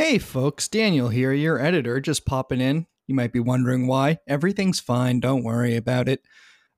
Hey folks, Daniel here, your editor, just popping in. You might be wondering why. Everything's fine, don't worry about it.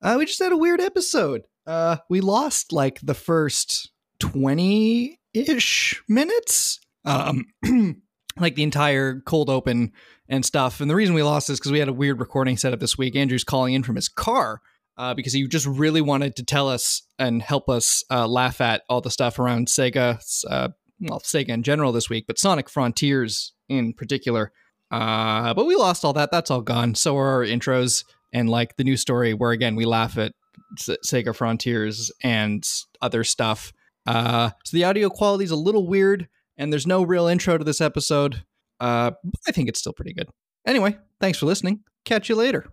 Uh, we just had a weird episode. Uh, we lost like the first 20 ish minutes. Um, like the entire cold open and stuff. And the reason we lost is because we had a weird recording setup this week. Andrew's calling in from his car uh, because he just really wanted to tell us and help us uh, laugh at all the stuff around Sega, uh, well, Sega in general this week, but Sonic Frontiers in particular. Uh, but we lost all that. That's all gone. So are our intros and like the new story where again we laugh at S- Sega Frontiers and other stuff. Uh, so the audio quality is a little weird, and there's no real intro to this episode. Uh, I think it's still pretty good. Anyway, thanks for listening. Catch you later.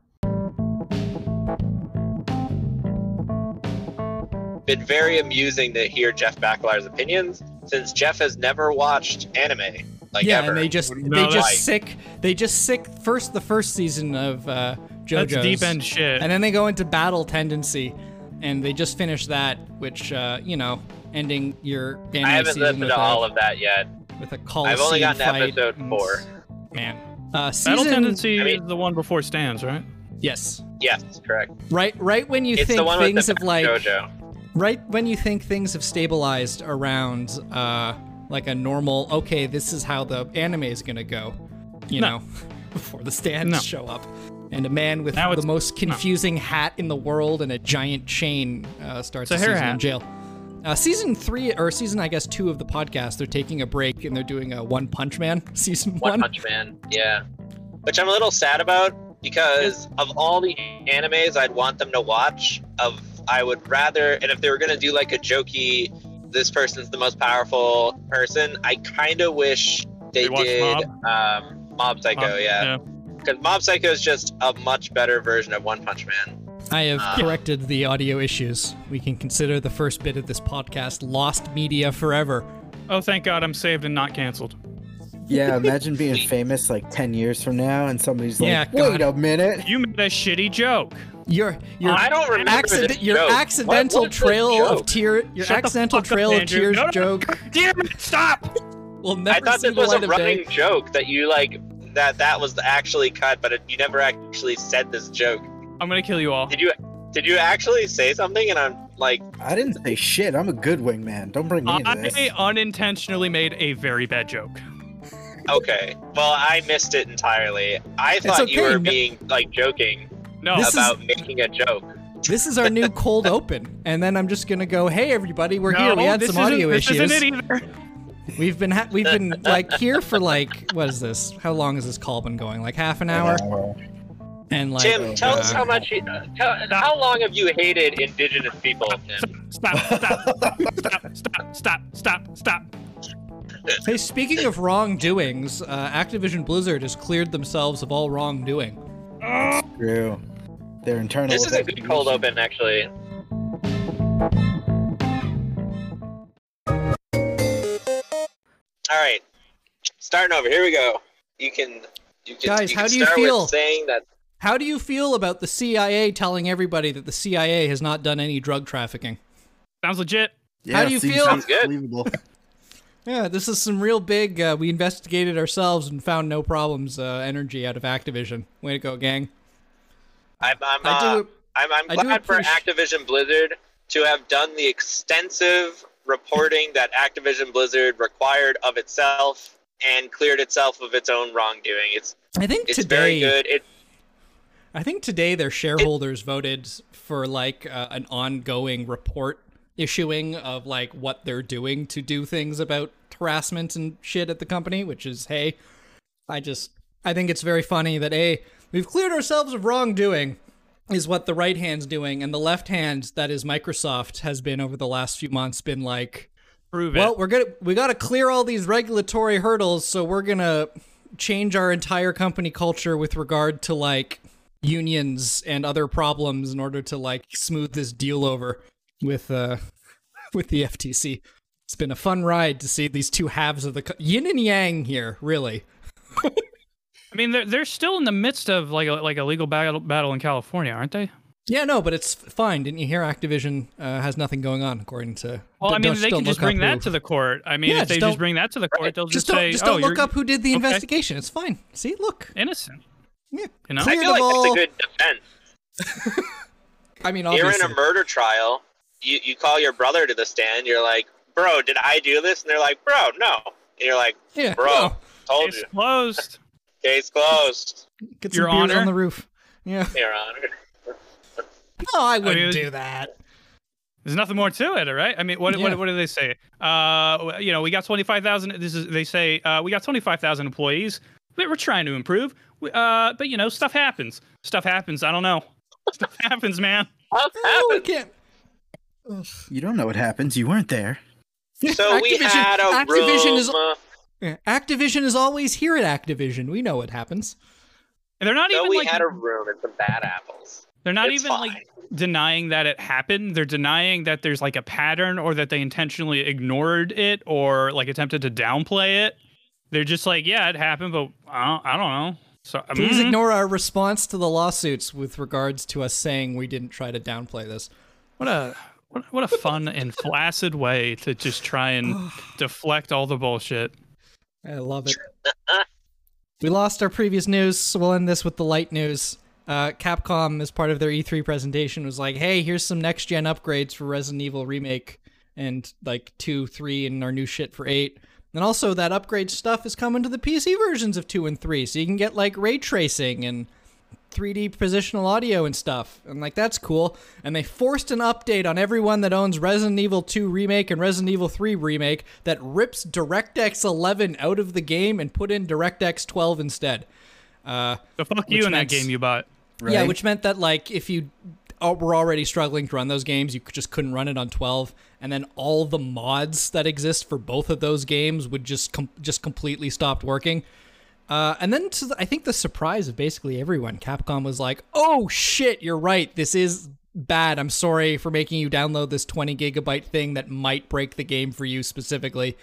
Been very amusing to hear Jeff Bakalar's opinions since Jeff has never watched anime like yeah, ever. and they just No, they that's- just sick they just sick first the first season of uh, JoJo's. That's deep end shit. and then they go into battle tendency, and they just finished that, which uh, you know, ending your anime I haven't season listened with to a, all of that yet. with a call. I've only gotten fight episode and- four. Man, uh, Battle Tendency I mean- is the one before stands, right? yes, Yes, correct. right, right when you it's think the one with things the have like JoJo. Right when you think things have stabilized around uh like a normal okay this is how the anime is gonna go you No. know before the stands No. show up and a man with Now the most confusing hat in the world and a giant chain uh, starts It's a a hair season in jail uh, season three or season i guess two of the podcast they're taking a break and they're doing a one punch man season One one Punch Man, yeah. Which I'm a little sad about because of all the animes I'd want them to watch, of I would rather, and if they were gonna do like a jokey, this person's the most powerful person, I kind of wish they You watched did um, Mob Psycho, Um, yeah, because Mob Psycho is just a much better version of One Punch Man. I have Uh, corrected the audio issues. We can consider the first bit of this podcast lost media forever. Oh, thank God I'm saved and not canceled. Yeah, imagine being famous like 10 years from now and somebody's like, Yeah, wait God. a minute. You made a shitty joke. Your your I don't remember accident, this your joke. accidental What- what's the trail of tear your Shut accidental fuck up, trail of Andrew. tears No, no, joke Damn it! Stop! will never I thought this was a running day. joke that you like that that was actually cut, but it, you never actually said this joke. I'm gonna kill you all. Did you? Did you actually say something? And I'm like, I didn't say shit. I'm a good wingman. Don't bring me into this. I unintentionally made a very bad joke. okay, well, I missed it entirely. I thought you were being like joking No, This is- about making a joke. This is our new cold open, and then I'm just gonna go, "Hey everybody, we're no, here. We had some audio this issues. Isn't it either. We've been ha- we've been like here for like what is this? How long has this call been going? Like half an hour? And like Tim, tell us uh, how much. You, tell, how long have you hated Indigenous people, Tim? Stop! Stop! stop! Stop! Stop! Stop! Stop! Hey, speaking of wrongdoings, uh, Activision Blizzard has cleared themselves of all wrongdoing. True. Their internal. This is a good cold open, actually. All right, starting over. Here we go. You can, you can. Guys, you how can do you feel? Saying that How do you feel about the CIA telling everybody that the CIA has not done any drug trafficking? Sounds legit. How do you feel? Sounds good. Believable. Yeah, this is some real big. Uh, we investigated ourselves and found no problems. Uh, energy out of Activision. Way to go, gang! I'm, I'm, uh, do. I'm, I'm I do glad for Activision Blizzard to have done the extensive reporting that Activision Blizzard required of itself and cleared itself of its own wrongdoing. It's I think it's today. very good. It I think today their shareholders voted for like uh, an ongoing report issuing of like what they're doing to do things about harassment and shit at the company, which is hey, I just I think it's very funny that a we've cleared ourselves of wrongdoing is what the right hand's doing and the left hand that is Microsoft has been over the last few months been like Prove it. well, we're gonna we gotta clear all these regulatory hurdles, so we're gonna change our entire company culture with regard to like unions and other problems in order to like smooth this deal over with uh with the FTC. It's been a fun ride to see these two halves of the co- yin and yang here, really. I mean, they're they're still in the midst of like a, like a legal battle battle in California, aren't they? Yeah, no, but it's fine. Didn't you hear Activision uh, has nothing going on, according to. Well, I mean, they can just bring that who- to the court. I mean, Yeah, if they just just don't- bring that to the court, they'll Just just, don't, say, just "Oh, don't look you're up who did the okay. investigation. It's fine. See, look. innocent." Yeah. You know, I feel the like that's a good defense. I mean, You're in a murder trial. You you call your brother to the stand. You're like, bro, did I do this? And they're like, bro, no. And you're like, yeah, bro, no. told it's you. closed. Case closed. Get some Your beers Honor. on the roof. Yeah. Your Honor. No, I wouldn't mean, do that. There's nothing more to it, all right? I mean, what Yeah. what, what do they say? Uh, you know, we got 25,000. This is they say uh, we got 25,000 employees. We- We're trying to improve. We- Uh, but you know, stuff happens. Stuff happens. I don't know. Stuff happens, man. What No, we can't. You don't know what happens. You weren't there. So we Activision- had a Activision room. is- Yeah, Activision is always here at Activision. We know what happens. And they're not so even we like had a room and some bad apples. they're not It's even fine. like denying that it happened. They're denying that there's like a pattern or that they intentionally ignored it or like attempted to downplay it. They're just like, yeah, it happened, but I don't, I don't know. So Please mhm. ignore our response to the lawsuits with regards to us saying we didn't try to downplay this. What a what, what a fun and flaccid way to just try and deflect all the bullshit. I love it. we lost our previous news, so we'll end this with the light news. Uh, Capcom, as part of their E3 presentation, was like, "Hey, here's some next gen upgrades for Resident Evil remake and like two, three, and our new shit for eight. And also, that upgrade stuff is coming to the PC versions of two and three, so you can get like ray tracing and 3D positional audio and stuff. And like that's cool. And they forced an update on everyone that owns Resident Evil 2 remake and Resident Evil 3 remake that rips DirectX 11 out of the game and put in DirectX 12 instead. Uh, The fuck you in that game you bought. Right? yeah, which meant that like if you uh, were already struggling to run those games, you just couldn't run it on 12, and then all the mods that exist for both of those games would just com- just completely stopped working. Uh, and then to the, I think the surprise of basically everyone, Capcom was like, "Oh shit, you're right. This is bad. I'm sorry for making you download this 20 gigabyte thing that might break the game for you specifically."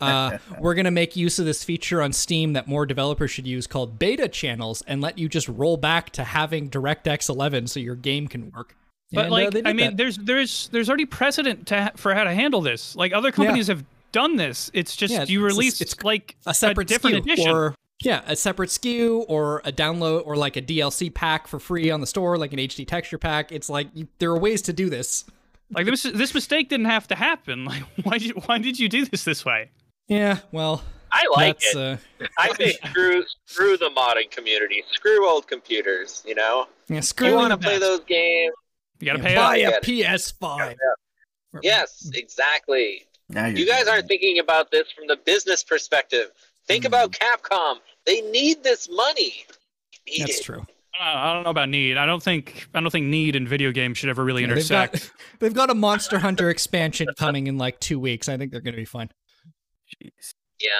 uh, we're going to make use of this feature on Steam that more developers should use called beta channels and let you just roll back to having DirectX 11 so your game can work. But And, uh, like, they did I mean, that. there's there's there's already precedent to ha- for how to handle this. Like other companies have done this. It's just Yeah, you it's- release it's like a separate different SKU edition. or yeah, a separate SKU or a download or like a DLC pack for free on the store, like an HD texture pack. It's like you, there are ways to do this. like this this mistake didn't have to happen. Like why did you, why did you do this this way? Yeah, well, I like that's it. uh, I say screw screw the modding community. Screw old computers. You know, yeah, screw you want to play best. those games? You gotta Yeah, pay buy up. a PS5. Yes, exactly. Now you're You guys aren't thinking about this from the business perspective. Think mm-hmm. about Capcom. They need this money. Need That's it. true. I don't know about need. I don't think I don't think need and video games should ever really Yeah, they've got intersect. they've got a Monster Hunter expansion coming in like two weeks. I think they're going to be fine. Yeah.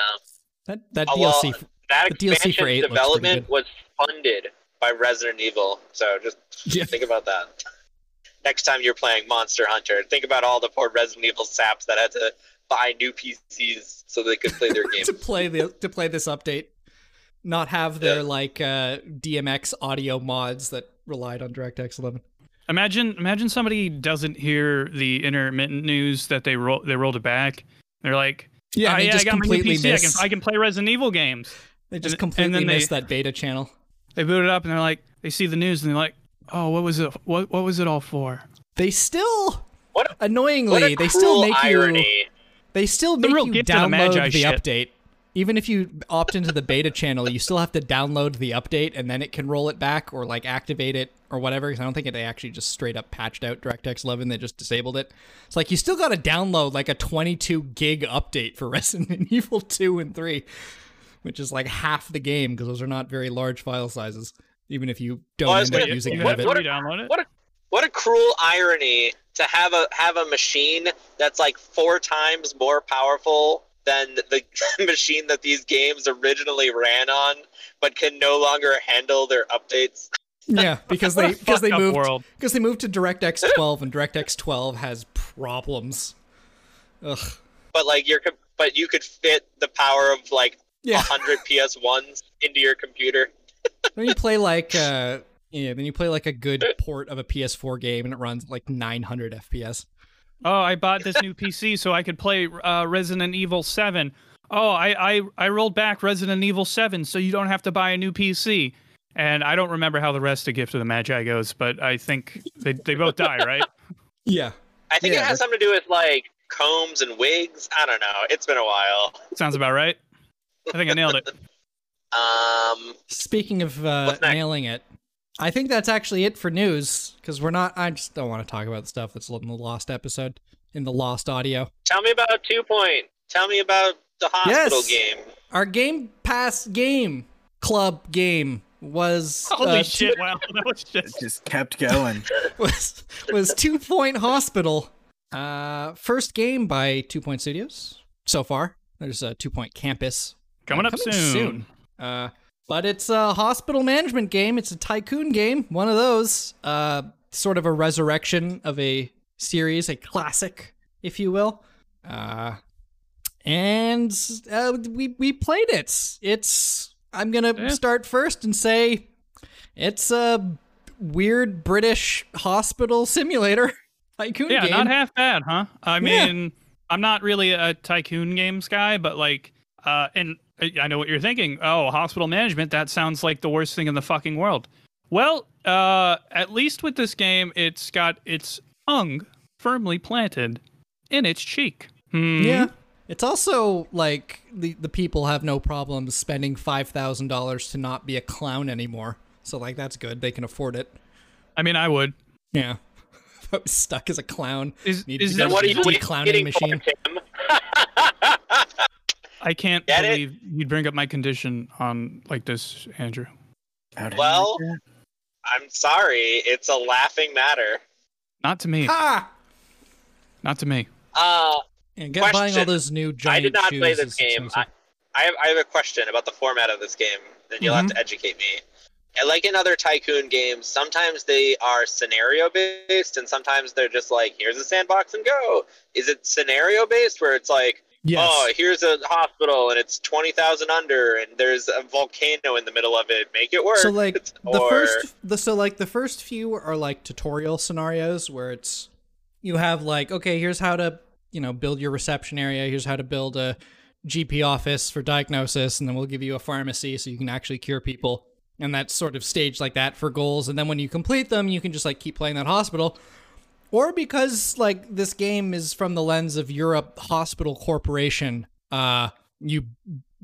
That that Oh, well, DLC. f- That The DLC for expansion eight looks development good. was funded by Resident Evil. So just Yeah. think about that. Next time you're playing Monster Hunter, think about all the poor Resident Evil saps that had to buy new PCs so they could play their game. to play the to play this update, not have their Yeah. like uh, DMX audio mods that relied on DirectX 11. Imagine imagine somebody doesn't hear the intermittent news that they roll they rolled it back. They're like, Yeah, oh, they yeah, just I got my new completely PC. I can I can play Resident Evil games. they just and- and completely then they- that beta channel. They boot it up and they're like, they see the news and they're like, oh, what was it? What what was it all for? They still What a- annoyingly What they still cruel make you irony. They still The make real you gift of the download Magi the update. Even if you opt into the beta channel, you still have to download the update and then it can roll it back or like activate it or whatever. Because I don't think it actually just straight up patched out DirectX 11. They just disabled it. It's like you still got to download like a 22 gig update for Resident Evil 2 and 3, which is like half the game because those are not very large file sizes. Even if you don't Well, end up using you any have of to it. what- re-download it. What a what a cruel irony to have a have a machine that's like four times more powerful than the machine that these games originally ran on, but can no longer handle their updates. Yeah, because they because they moved because they moved to DirectX 12 and DirectX 12 has problems. Ugh. But like you're, but you could fit the power of like Yeah. hundred PS ones into your computer. When you play like uh Yeah, then you play like a good port of a PS4 game and it runs like 900 FPS. Oh, I bought this new PC so I could play uh, Resident Evil 7. Oh, I, I I rolled back Resident Evil 7 so you don't have to buy a new PC. And I don't remember how the rest of Gift of the Magi goes, but I think they, they both die, right? Yeah. I think Yeah, it has something to do with like combs and wigs. I don't know. It's been a while. Sounds about right. I think I nailed it. Um, Speaking of uh, nailing it, I think that's actually it for news because we're not. I just don't want to talk about the stuff that's in the lost episode, in the lost audio. tell me about Two Point. Tell me about the hospital Yes. game. Our Game Pass game club game was Holy uh, shit! Wow, that was It just. just kept going. was was Two Point Hospital. Uh, first game by Two Point Studios so far. There's a Two Point Campus Coming up Coming soon. soon. Uh, but it's a hospital management game. It's a tycoon game. One of those. Uh, sort of a resurrection of a series, a classic, if you will. Uh, and uh, we we played it. It's. I'm gonna Yeah. start first and say, it's a weird British hospital simulator tycoon game. Yeah, game. not half bad, huh? I Yeah. mean, I'm not really a tycoon games guy, but like, uh, and I I know what you're thinking. Oh, hospital management. That sounds like the worst thing in the fucking world. Well, uh, at least with this game, it's got its tongue firmly planted in its cheek. Hmm. Yeah. It's also like the the people have no problems spending five thousand dollars to not be a clown anymore. So like that's good. They can afford it. I mean, I would. Yeah. If I was stuck as a clown. Is Need is to that go what are you, Deep what are you clowning machine. for, Tim? I can't Get it? believe you'd bring up my condition on like this, Andrew. Well- you do that? I'm sorry. It's a laughing matter. Not to me. Ha! Not to me. Uh, And get buying all those new giant I did not play this game. I. I have I have a question about the format of this game, and you'll Mm-hmm. have to educate me. And like in other tycoon games, sometimes they are scenario based, and sometimes they're just like, "Here's a sandbox and go." Is it scenario based, where it's like, Yes. "Oh, here's a hospital, and it's twenty thousand under, and there's a volcano in the middle of it. Make it work." so like the Or- first the so like the first few are like tutorial scenarios where it's you have like okay here's how to you know build your reception area here's how to build a gp office for diagnosis and then we'll give you a pharmacy so you can actually cure people and that's sort of staged like that for goals and then when you complete them you can just like keep playing that hospital or because like this game is from the lens of Europe Hospital Corporation, uh, you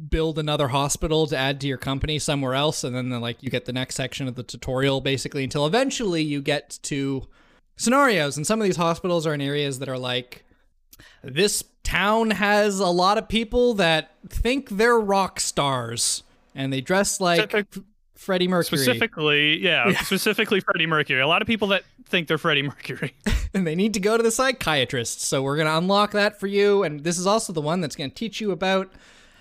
build another hospital to add to your company somewhere else, and then like you get the next section of the tutorial basically until eventually you get to scenarios. And some of these hospitals are in areas that are like this town has a lot of people that think they're rock stars and they dress like Freddie Mercury. Specifically, yeah, Yeah. specifically Freddie Mercury. A lot of people that think they're Freddie Mercury. and they need to go to the psychiatrist. So we're going to unlock that for you. And this is also the one that's going to teach you about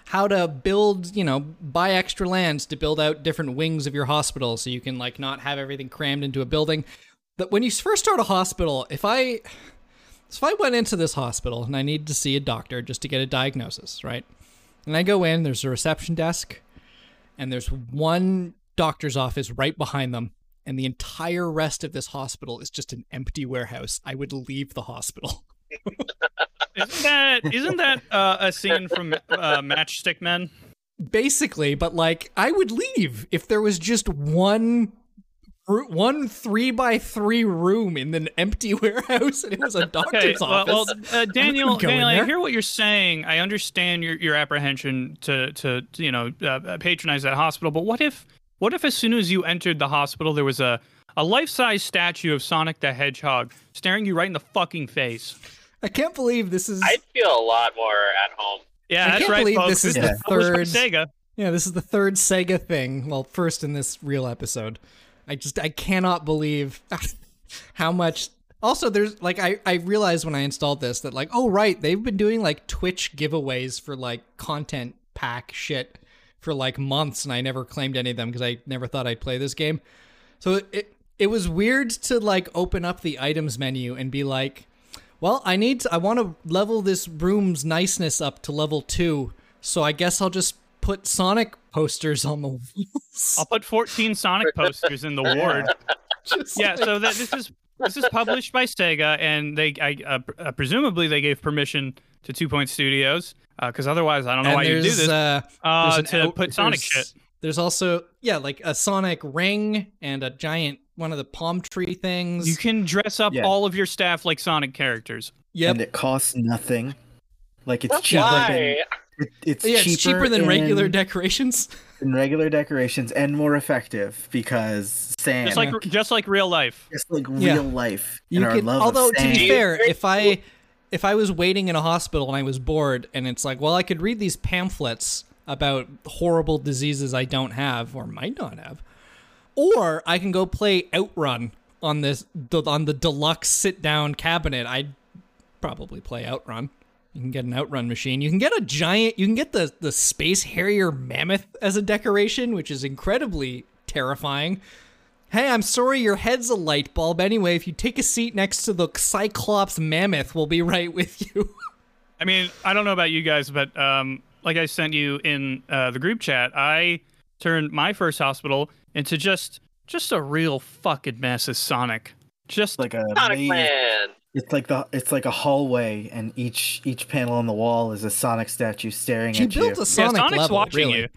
how to build, you know, buy extra lands to build out different wings of your hospital so you can like not have everything crammed into a building. But when you first start a hospital, if I if I went into this hospital and I needed to see a doctor just to get a diagnosis, right? And I go in, there's a reception desk, and there's one doctor's office right behind them, and the entire rest of this hospital is just an empty warehouse. I would leave the hospital. Isn't that isn't that uh, a scene from uh, Matchstick Men? Basically, but like I would leave if there was just one one three by three room in an empty warehouse and it was a doctor's Okay, well, office. well uh, Daniel, Daniel, I hear what you're saying. I understand your, your apprehension to to you know uh, patronize that hospital, but what if what if as soon as you entered the hospital there was a a life size statue of Sonic the Hedgehog staring you right in the fucking face? I can't believe this is I'd feel a lot more at home. Yeah, I that's can't right, believe folks. this is This the third- Sega. Yeah, this is the third Sega thing. Well, first in this real episode. I just I cannot believe how much also there's like I I realized when I installed this that like oh right, they've been doing like Twitch giveaways for like content pack shit for like months and I never claimed any of them because I never thought I'd play this game. So it it was weird to like open up the items menu and be like well, I need to, I want to level this room's niceness up to level 2. So I guess I'll just put Sonic posters on the walls. I'll put 14 Sonic posters in the ward. Just Yeah, like- so that this is this is published by Sega, and they I, uh, uh, presumably they gave permission to Two Point Studios, because otherwise I don't know and why you do this. Uh, Uh, there's to out- put Sonic there's- shit. There's also yeah, like a Sonic ring and a giant one of the palm tree things. You can dress up Yeah. all of your staff like Sonic characters. yep. And it costs nothing. Like it's cheaper than it, it's, yeah, cheaper it's cheaper than regular decorations. than regular decorations and more effective because sand, Just like just like real life. just like Yeah. real life. You and our could, love although of to be fair, if I if I was waiting in a hospital and I was bored and it's like, well, I could read these pamphlets about horrible diseases I don't have or might not have, or I can go play Outrun on this on the deluxe sit down cabinet. I'd probably play Outrun. You can get an Outrun machine. You can get a giant. You can get the the Space Harrier Mammoth as a decoration, which is incredibly terrifying. Hey, I'm sorry your head's a light bulb. Anyway, if you take a seat next to the Cyclops Mammoth, we'll be right with you. I mean, I don't know about you guys, but um, like I sent you in uh, the group chat, I turned my first hospital into just just a real fucking mess as Sonic. Just like a Sonic maze. Man. It's like the it's like a hallway, and each each panel on the wall is a Sonic statue staring She at you. built a Sonic yeah, Sonic Sonic's level, watching really. you.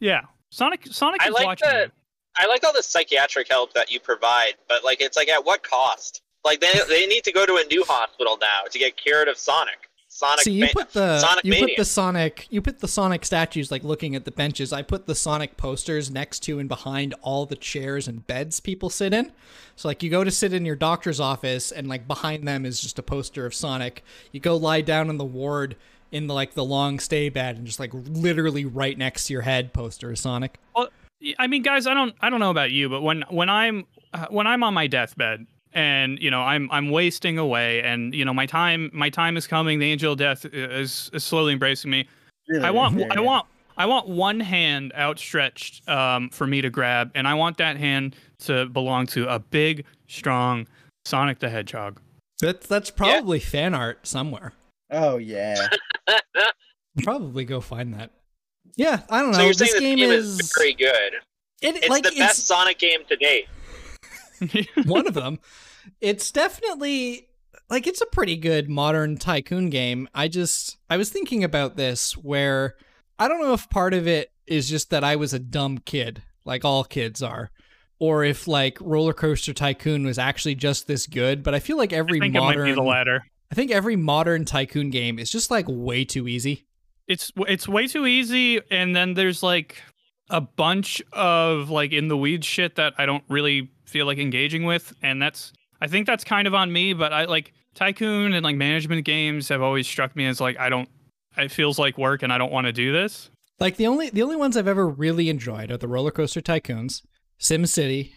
Yeah, Sonic Sonic I is like watching the- you. I like all the psychiatric help that you provide, but like it's like at what cost? Like they they need to go to a new hospital now to get cured of Sonic. Sonic. See, you ma- put the Sonic you put the Sonic you put the Sonic statues like looking at the benches. I put the Sonic posters next to and behind all the chairs and beds people sit in. So like you go to sit in your doctor's office and like behind them is just a poster of Sonic. You go lie down in the ward in the like the long stay bed and just like literally right next to your head poster of Sonic. Well, I mean, guys, I don't, I don't know about you, but when when I'm uh, when I'm on my deathbed and you know I'm I'm wasting away, and you know my time my time is coming, the angel of death is, is slowly embracing me. Really? I want Yeah, I want I want one hand outstretched um, for me to grab, and I want that hand to belong to a big, strong Sonic the Hedgehog. That's that's probably fan art somewhere. Oh yeah. Probably go find that. Yeah, I don't know. so you're this saying game this game is is very good. it, It's like the it's best Sonic game to date. one of them. It's definitely like it's a pretty good modern tycoon game. I just I was thinking about this where I don't know if part of it is just that I was a dumb kid, like all kids are, or if like Roller Coaster Tycoon was actually just this good. But I feel like every I think it might be modern the latter. I think every modern tycoon game is just like way too easy. It's it's way too easy and then there's like a bunch of like in the weeds shit that I don't really feel like engaging with and that's I think that's kind of on me but I like tycoon and like management games have always struck me as like I don't it feels like work and I don't want to do this. Like the only the only ones I've ever really enjoyed are the Roller Coaster Tycoons, Sim City,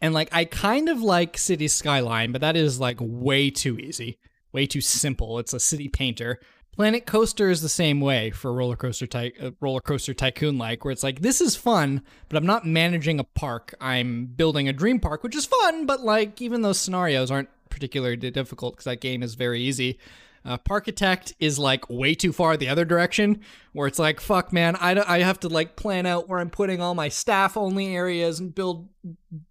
and like I kind of like City Skyline, but that is like way too easy, way too simple. It's a city painter. Planet Coaster is the same way for Roller Coaster Ty- uh, Roller Coaster Tycoon like, where it's like this is fun, but I'm not managing a park. I'm building a dream park, which is fun, but like even those scenarios aren't particularly difficult because that game is very easy. Uh, Parkitect is like way too far the other direction, where it's like, fuck, man, I, I have to like plan out where I'm putting all my staff only areas and build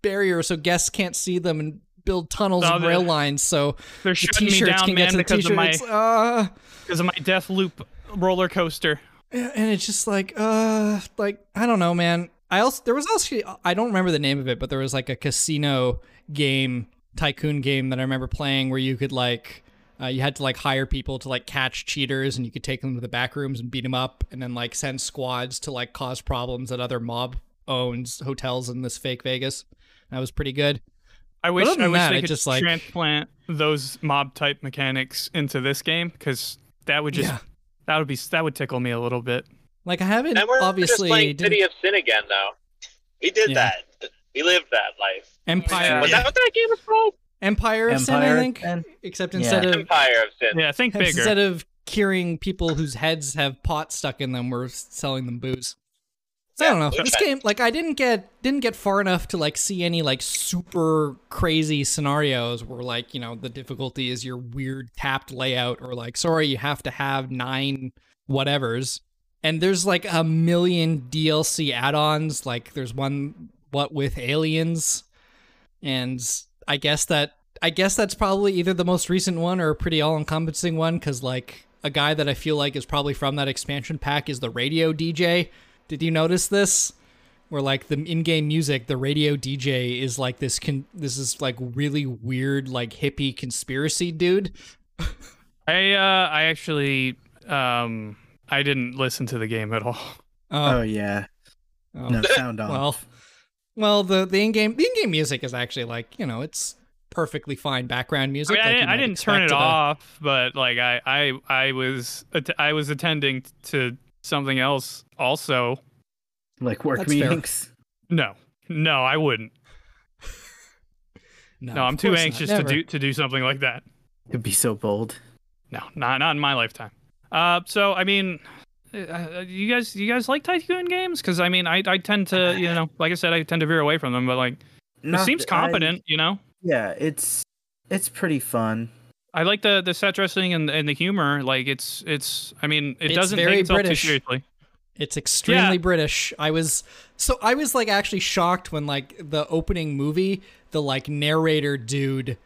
barriers so guests can't see them and build tunnels Oh, and rail lines so They're the shutting me down can get man to the because of my. Uh, because of my death loop roller coaster. and it's just like uh like i don't know man i also there was also i don't remember the name of it but there was like a casino game tycoon game that i remember playing where you could like uh, you had to like hire people to like catch cheaters and you could take them to the back rooms and beat them up and then like send squads to like cause problems at other mob owns hotels in this fake vegas that was pretty good I wish other I wish that, they could just, like- transplant those mob type mechanics into this game because that would just Yeah. that would be that would tickle me a little bit. like i haven't And we're obviously just playing didn't- City of Sin again, though. We did Yeah. that. We lived that life. empire Was that what that game was called? empire of sin i think and except Yeah. instead of Empire of Sin. Yeah, think bigger. Instead of curing people whose heads have pot stuck in them, we're selling them booze. So I don't know. This game, like, I didn't get didn't get far enough to like see any like super crazy scenarios where like you know the difficulty is your weird tapped layout or like sorry you have to have nine whatevers. and there's like a million DLC add-ons. Like there's one what with aliens, and I guess that I guess that's probably either the most recent one or a pretty all-encompassing one because like a guy that I feel like is probably from that expansion pack is the radio DJ. Did you notice this? Where like the in-game music, the radio DJ is like this. Con- this is like really weird, like hippie conspiracy dude. I uh I actually um I didn't listen to the game at all. Oh yeah. oh. No sound off. Well, well, the the in-game the in-game music is actually like you know it's perfectly fine background I music. mean, I, like you didn't, I didn't turn it a- off, but like I I I was I was attending to something else also. like work That's fair. No. No, I wouldn't. No, No, I'm too anxious to do to do something like that. It'd be so bold. No, not not in my lifetime. Uh, so I mean, uh, you guys you guys like tycoon games? Because I mean, I I tend to you know, like I said, I tend to veer away from them, but like it seems that I- competent, you know. yeah, it's it's pretty fun. I like the the set dressing and and the humor. Like it's it's. I mean, it It's doesn't very take itself British. too seriously. It's extremely Yeah. British. I was so I was like actually shocked when like the opening movie, the like narrator dude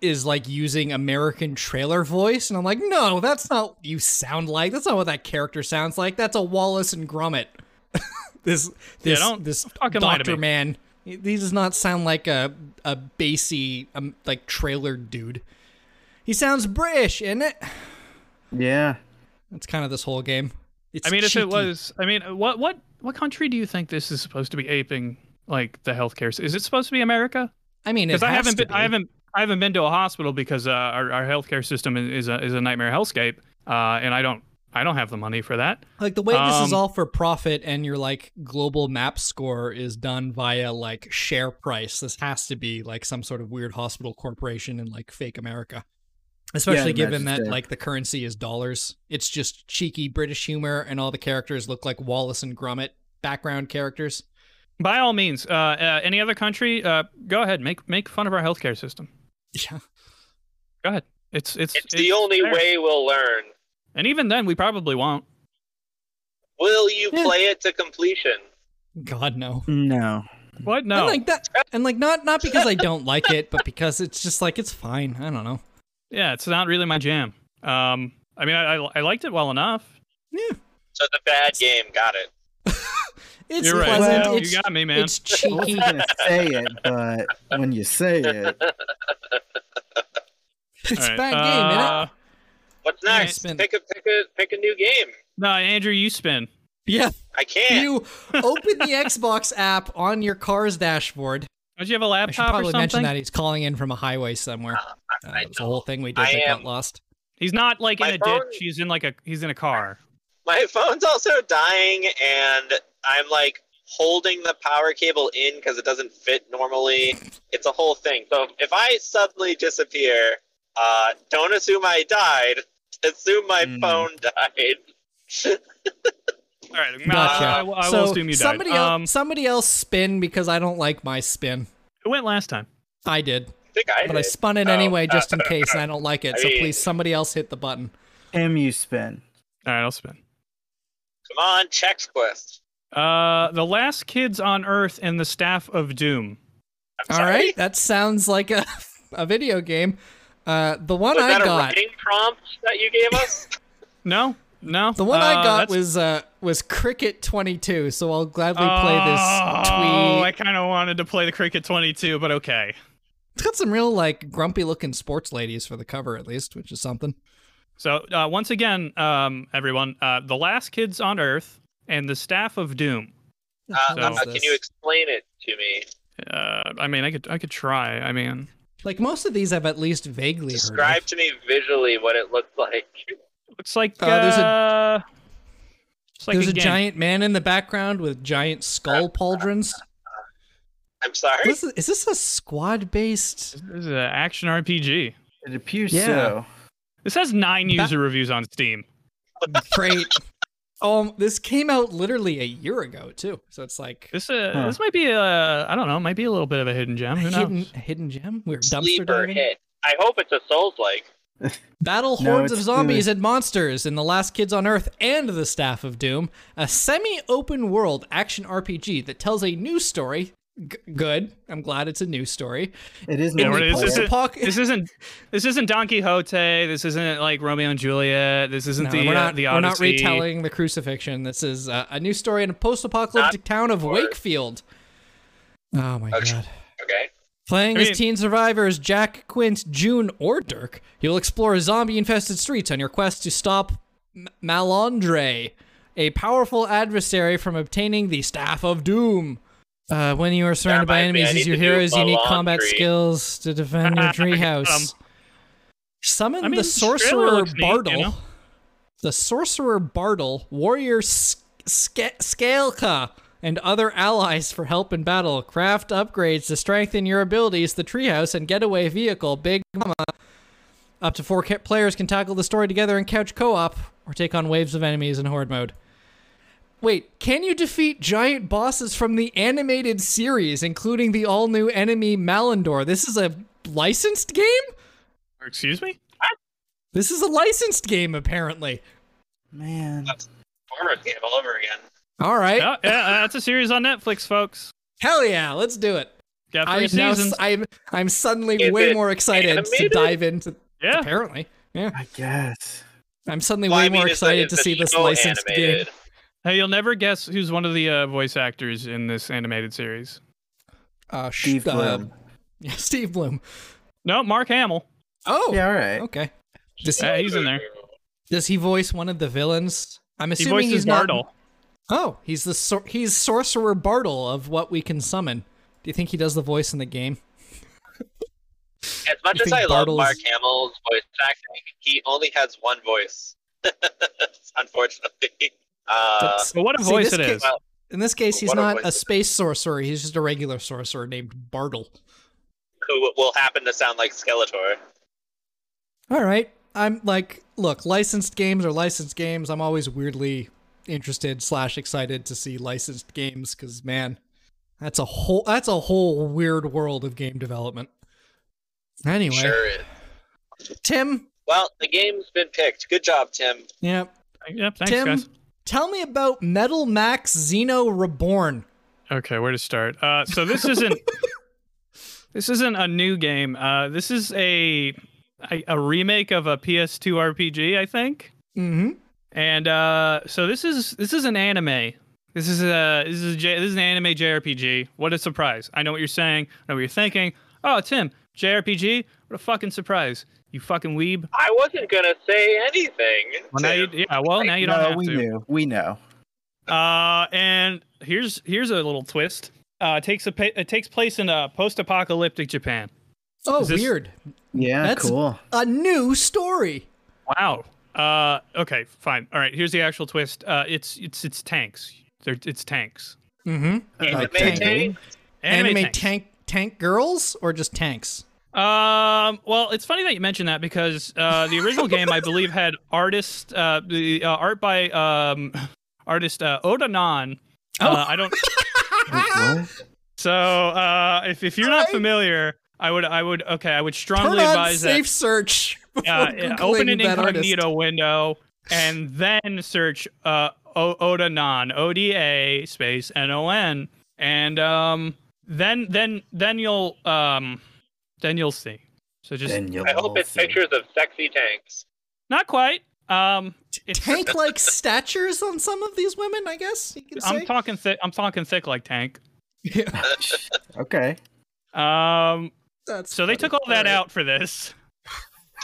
is like using American trailer voice, and I'm like, no, that's not what you sound like. That's not what that character sounds like. That's a Wallace and Gromit. this this don't- this doctor man. He he does not sound like a a bassy um, like trailer dude. He sounds British, isn't it? Yeah. That's kind of this whole game. It's I mean, if it was, I mean, what what what country do you think this is supposed to be aping? Like the healthcare? Is it supposed to be America? I mean, Because I haven't to been, I haven't, I haven't been to a hospital because uh, our our healthcare system is a is a nightmare hellscape, uh, and I don't I don't have the money for that. Like the way this is Um, all for profit and your like global map score is done via like share price. This has to be like some sort of weird hospital corporation in like fake America. Especially I'd given that so. like the currency is dollars. It's just cheeky British humor and all the characters look like Wallace and Gromit background characters. By all means, uh, uh, any other country, uh, go ahead, make make fun of our healthcare system. Yeah. Go ahead. It's it's It's the only fair. way we'll learn. and even then, we probably won't. Will you Yeah. play it to completion? God no. No. What? No. And like that and like not not because I don't like it, but because it's just like it's fine. I don't know. Yeah, it's not really my jam. Um, I mean, I, I I liked it well enough. Yeah. So it's a bad game. Got it. It's You're right. pleasant. Well, it's, you got me, man. it's I wasn't cheeky. gonna say it, but when you say it, it's a right, bad game, innit? uh, What's next? spin. Pick a pick a pick a new game. No, Andrew, you spin. Yeah. I can't. You open the Xbox app on your car's dashboard. Don't you have a I should laptop or probably something? mention that he's calling in from a highway somewhere. Uh, I it was a whole thing we did I that got lost. He's not like in My a phone- ditch. He's in like a he's in a car. My phone's also dying, and I'm like holding the power cable in because it doesn't fit normally. It's a whole thing. So if I suddenly disappear, uh, don't assume I died. Assume my Hmm. phone died. All right, uh, Gotcha. I, I so will assume you died. somebody um, else, somebody else spin because I don't like my spin. It went last time. I did, I think I but I spun it Oh, anyway uh, just in case, and I don't like it. I So mean- please, somebody else hit the button. Tim, you spin. All right, I'll spin. Come on, Chex Quest. Uh, the last kids on Earth and the staff of Doom. I'm All sorry? right, that sounds like a a video game. Uh, the one Was I that a got, writing prompt that you gave us? No, no. the one uh, I got that's- was uh was Cricket Twenty Two. So I'll gladly play this Oh, tweet. I kind of wanted to play the Cricket 22, but okay. It's got some real like grumpy looking sports ladies for the cover at least, which is something. So uh, once again, um, everyone, uh, the last kids on Earth and the staff of Doom. Uh, So- What is can you explain it to me? Uh, I mean, I could I could try. I mean, Like most of these I've at least vaguely heard. Describe to me visually what it looks like. looks like Uh, there's a- uh, like There's a, game. giant man in the background with giant skull pauldrons. I'm sorry. Is this, is this a squad based? This is an action RPG. It appears Yeah. so. This has nine Ba- user reviews on Steam. Great. Um, this came out literally a year ago too, so it's like This uh, Huh. this might be a I don't know, might be a little bit of a hidden gem. a Who knows? hidden hidden gem. We're dumpster Sleeper diving. hit. I hope it's a Souls like. Battle No, hordes of it's zombies and monsters in The Last Kids on Earth and The Staff of Doom, a semi open world action RPG that tells a new story. G- good. I'm glad it's a new story. It is Yeah, In what is this? This isn't this isn't Don Quixote. This isn't like Romeo and Juliet. This isn't No, the we're uh, not, the we're not retelling the crucifixion. This is uh, a new story in a post apocalyptic town of or- Wakefield. Oh my Okay. god. Okay. Playing I as teen survivors Jack, Quint, June, or Dirk, you'll explore zombie infested streets on your quest to stop M- Malandre, a powerful adversary from obtaining the Staff of Doom. Uh, when you are surrounded by reminds me, I enemies as need your to do heroes, you need combat skills to defend your treehouse. Um, Summon I mean, the sorcerer looks neat, you Bardle. know? The sorcerer Bardle, warrior Sk- Skaelka, and other allies for help in battle. Craft upgrades to strengthen your abilities. The treehouse and getaway vehicle, Big Mama. Up to four ca- players can tackle the story together in couch co-op or take on waves of enemies in horde mode. Wait, can you defeat giant bosses from the animated series, including the all-new enemy Malandor? This is a licensed game? Excuse me. This is a licensed game, apparently. Man. Farmer game all over again. All right. Yeah, yeah, that's a series on Netflix, folks. Hell yeah, let's do it. Got I'm three now. I'm I'm suddenly Is way more excited to dive into. yeah. Apparently, yeah. I guess. I'm suddenly Well, way I mean, more excited to see this licensed animated? game. Hey, you'll never guess who's one of the uh, voice actors in this animated series. Uh, Steve uh, Blum. yeah, Steve Blum. No, Mark Hamill. Oh, Yeah, all right. okay. Does he, Uh, he's in there. does he voice one of the villains? I'm He assuming voices he's not. Bardle. Oh, he's the sor- he's sorcerer Bardle of what we can summon. Do you think he does the voice in the game? As much You as think I love Bardle's- Mark Hamill's voice acting, he only has one voice. Unfortunately. Uh, That's- But what a See, voice this it kid- is. In this case, he's What a not voice a space sorcerer. He's just a regular sorcerer named Bardle. who will happen to sound like Skeletor. All right. I'm like, look, licensed games are licensed games. I'm always weirdly interested slash excited to see licensed games because man, that's a whole that's a whole weird world of game development. Anyway, Sure is. Tim. Well, the game's been picked. Good job, Tim. Yeah. Yep, thanks, Tim, guys. tell me about Metal Max Xeno Reborn. Okay, where to start? Uh, so this isn't this isn't a new game. Uh, this is a, a a remake of a PS2 RPG, I think. Mm-hmm. And uh, so this is this is an anime. This is a this is a J, this is an anime JRPG. What a surprise! I know what you're saying. I know what you're thinking. Oh, Tim, JRPG? What a fucking surprise! You fucking weeb. I wasn't gonna say anything. Well, now you, Tim. yeah, well, now you don't no, have we to. knew. We know. Uh, and here's here's a little twist. Uh, it takes a pa- it takes place in a post-apocalyptic Japan. Oh, this- weird. Yeah, That's- cool. A new story. Wow. Uh, okay, fine. All right, here's the actual twist. Uh, it's it's it's tanks. They're, it's tanks. Mm-hmm. Anime Like tank- tank? Anime, tanks. tank tank girls or just tanks? Um. Well, it's funny that you mentioned that because uh, the original game, I believe, had artist uh, the uh, art by um artist uh, Oda Non. Uh, I don't. So uh, if if you're not Alright. familiar, I would I would okay I would Turn strongly on advise safe that search. before uh, open an Googling that artist. incognito window and then search uh o- Oda Non O D A space N O N and um then then then you'll um then you'll see. So just Then you'll I hope it's see. pictures of sexy tanks. not quite. Um, Tank like statures on some of these women, I guess you can say. I'm talking thick. I'm talking thick like tank. yeah, Okay. Um, that's so they took all that Alright. out for this.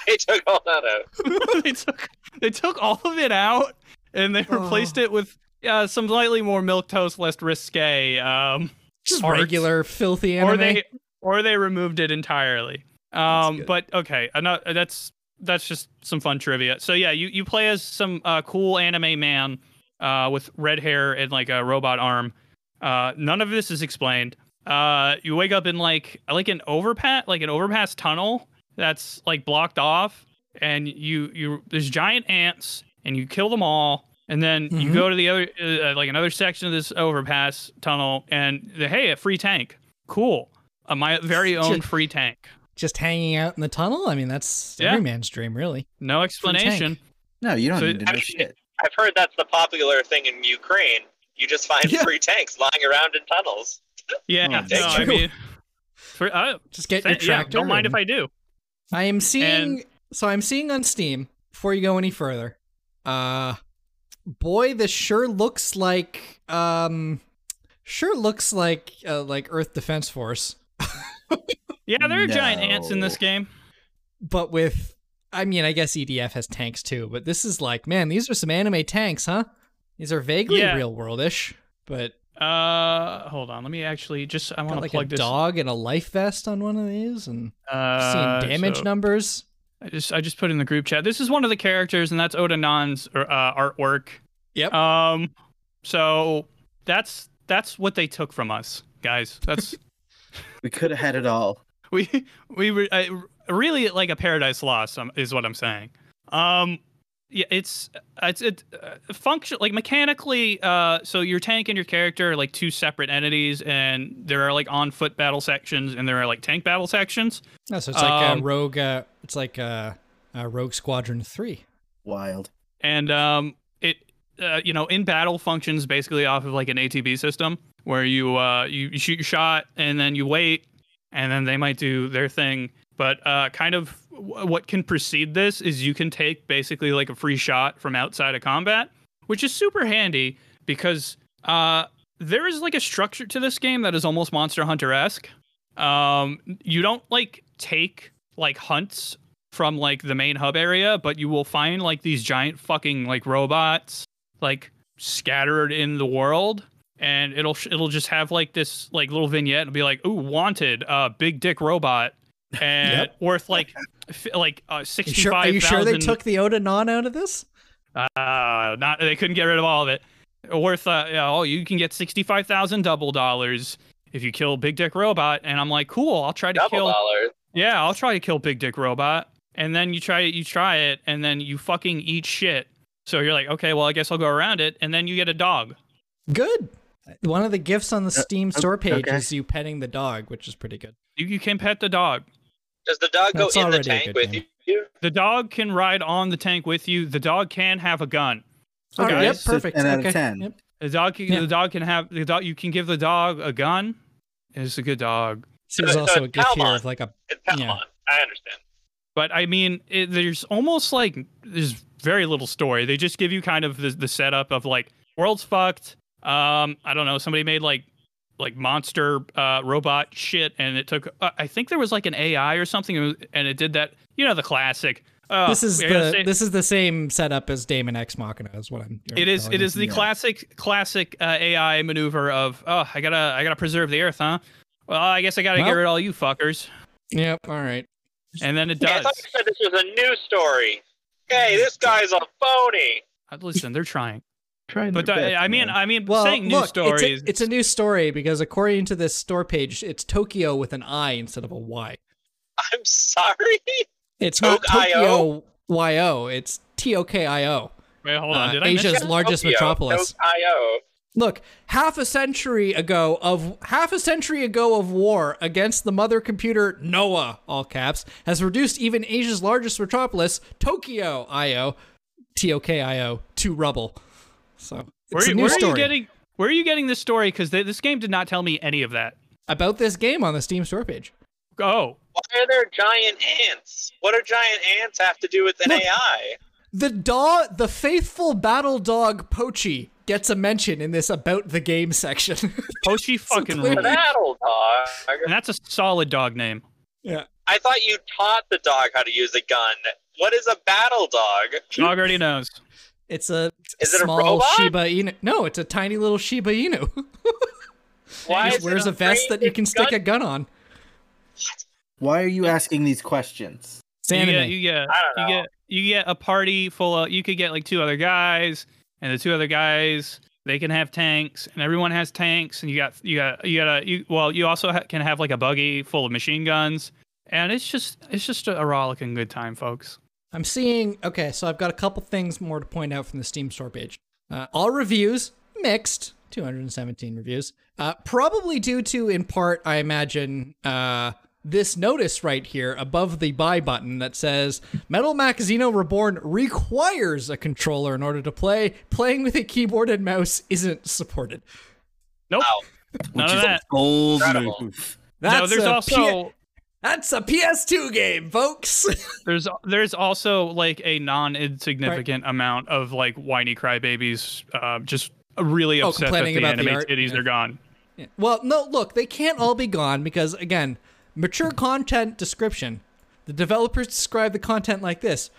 They took all that out. they took they took all of it out and they replaced Oh. it with uh, some slightly more milk toast, less risque. Um, Just art. regular filthy anime. or they or they removed it entirely. Um, but okay, ano- that's that's just some fun trivia. So yeah, you you play as some uh, cool anime man uh, with red hair and like a robot arm. Uh, none of this is explained. Uh, you wake up in like like an overpass, like an overpass tunnel that's like blocked off, and you you there's giant ants, and you kill them all, and then you Mhm. go to the other uh, like another section of this overpass tunnel, and the, hey, a free tank, cool, uh, my very own free tank. just hanging out in the tunnel. I mean, that's Yeah. every man's dream, really. No explanation. No, you don't So- need to I know mean, shit. I've heard that's the popular thing in Ukraine. You just find Yeah. free tanks lying around in tunnels. Yeah, Oh, no, I mean, for, uh, Just get your th- yeah, tractor. don't mind if I do. I am seeing. And- so I'm seeing on Steam. Before you go any further, uh, boy, this sure looks like um, sure looks like uh, like Earth Defense Force, Yeah, there are giant ants in this game. but with. I mean, I guess EDF has tanks too, but this is like, man, these are some anime tanks, huh? These are vaguely Yeah. real worldish, but Uh, hold on. Let me actually just. I want got to like plug a this. dog and a life vest on one of these, and Uh, seeing damage so numbers. I just I just put in the group chat. This is one of the characters, and that's Oda Non's uh, artwork. Yep. Um, so that's that's what they took from us, guys. That's We could have had it all. we we were I, really like a paradise lost um, is what i'm saying um yeah it's it's it uh, function like mechanically uh so your tank and your character are like two separate entities and there are like on foot battle sections and there are like tank battle sections Oh, so it's like Um, a rogue. Uh, it's like uh, uh, Rogue Squadron Three. Wild. and um it uh, you know in battle functions basically off of like an atb system where you uh you, you shoot your shot and then you wait and then they might do their thing but uh kind of what can precede this is you can take basically like a free shot from outside of combat which is super handy because uh there is like a structure to this game that is almost monster hunter-esque um you don't like take like hunts from like the main hub area, but you will find like these giant fucking like robots like scattered in the world and it'll it'll just have like this like little vignette and be like, "Ooh, wanted, uh big dick robot." And Yep. worth like f- like uh You 65 sure, are you sure they took the Oda Non out of this? uh, not they couldn't get rid of all of it. Worth uh, yeah, oh, you can get sixty five thousand double dollars if you kill Big Dick Robot, and I'm like, cool, I'll try to Double kill. dollars. Yeah, I'll try to kill Big Dick Robot, and then you try it, you try it, and then you fucking eat shit. So you're like, okay, well, I guess I'll go around it, and then you get a dog. Good. One of the gifts on the Steam o- store page okay. is you petting the dog, which is pretty good. You, you can pet the dog. Does the dog go in the tank with game. you? The dog can ride on the tank with you. The dog can have a gun. Okay, guys, yep, so perfect. 10 out of okay. 10. Yep. The dog, can, Yeah. the dog can have the dog. You can give the dog a gun. It's a good dog. So there's So also a it's gift here of like a It's Palmon. Yeah. I understand. But I mean, it, there's almost like there's very little story. They just give you kind of the, the setup of like world's fucked. Um, I don't know. Somebody made like like monster uh, robot shit, and it took. Uh, I think there was like an AI or something, and it was- and it did that. You know, the classic. Uh, this is the say- this is the same setup as Daemon X Machina is what I'm. it is. telling It you. is the Yeah. classic classic uh, AI maneuver of oh, I gotta I gotta preserve the earth, huh? Well, I guess I gotta get rid of all you fuckers, Yep. All right. and then it Hey, I does. thought you said this was a news story. Hey, this guy's a phony. Uh, Listen, they're trying, Trying but their uh, best, I mean, man. I mean, Well, saying news look, stories. it's a, it's a new story because according to this store page, it's Tokyo with an I instead of a Y. I'm sorry. It's not Tokyo Y O. It's T O K I O. Wait, hold on. uh, Did I miss Asia's it? largest Tokyo, metropolis. Tokyo. Look, half a century ago of half a century ago of war against the mother computer Noah, all caps, has reduced even Asia's largest metropolis, Tokyo IO, T O K I O, to rubble. So Where, it's a new where are story you getting? Where are you getting this story? Because this game did not tell me any of that. about this game on the Steam store page. Oh, Why are there giant ants? What do giant ants have to do with an Look. AI? The dog, the faithful battle dog Pochi gets a mention in this about the game section. Pochi fucking clear. rules. Battle dog. And that's a solid dog name. yeah. I thought you taught the dog how to use a gun. What is a battle dog? Dog already knows. It's a Is it a small robot? Shiba Inu. No, it's a tiny little Shiba Inu. Why Just wears a vest that you can stick a gun? gun on. Why are you asking these questions? It's You get, you get, you get, you get a party full of. You could get like two other guys, and the two other guys they can have tanks, and everyone has tanks, and you got, you got, you got a, you. Well, you also ha- can have like a buggy full of machine guns, and it's just, it's just a, a rollicking good time, folks. I'm seeing. Okay, so I've got a couple things more to point out from the Steam store page. Uh, all reviews mixed. 217 reviews. Uh, probably due to, in part, I imagine, uh, this notice right here above the buy button that says Metal Max Xeno Reborn requires a controller in order to play. Playing with a keyboard and mouse isn't supported. Nope. Wow. None Which of is a that. bold Incredible. move. no, there's a also P- that's a PS2 game, folks. there's there's also like a non-insignificant amount of like whiny crybabies, uh, just really Oh, upset that the about the anime art? titties Yeah. are gone. Yeah. Well, no, look, they can't all be gone because, again, mature content description. The developers describe the content like this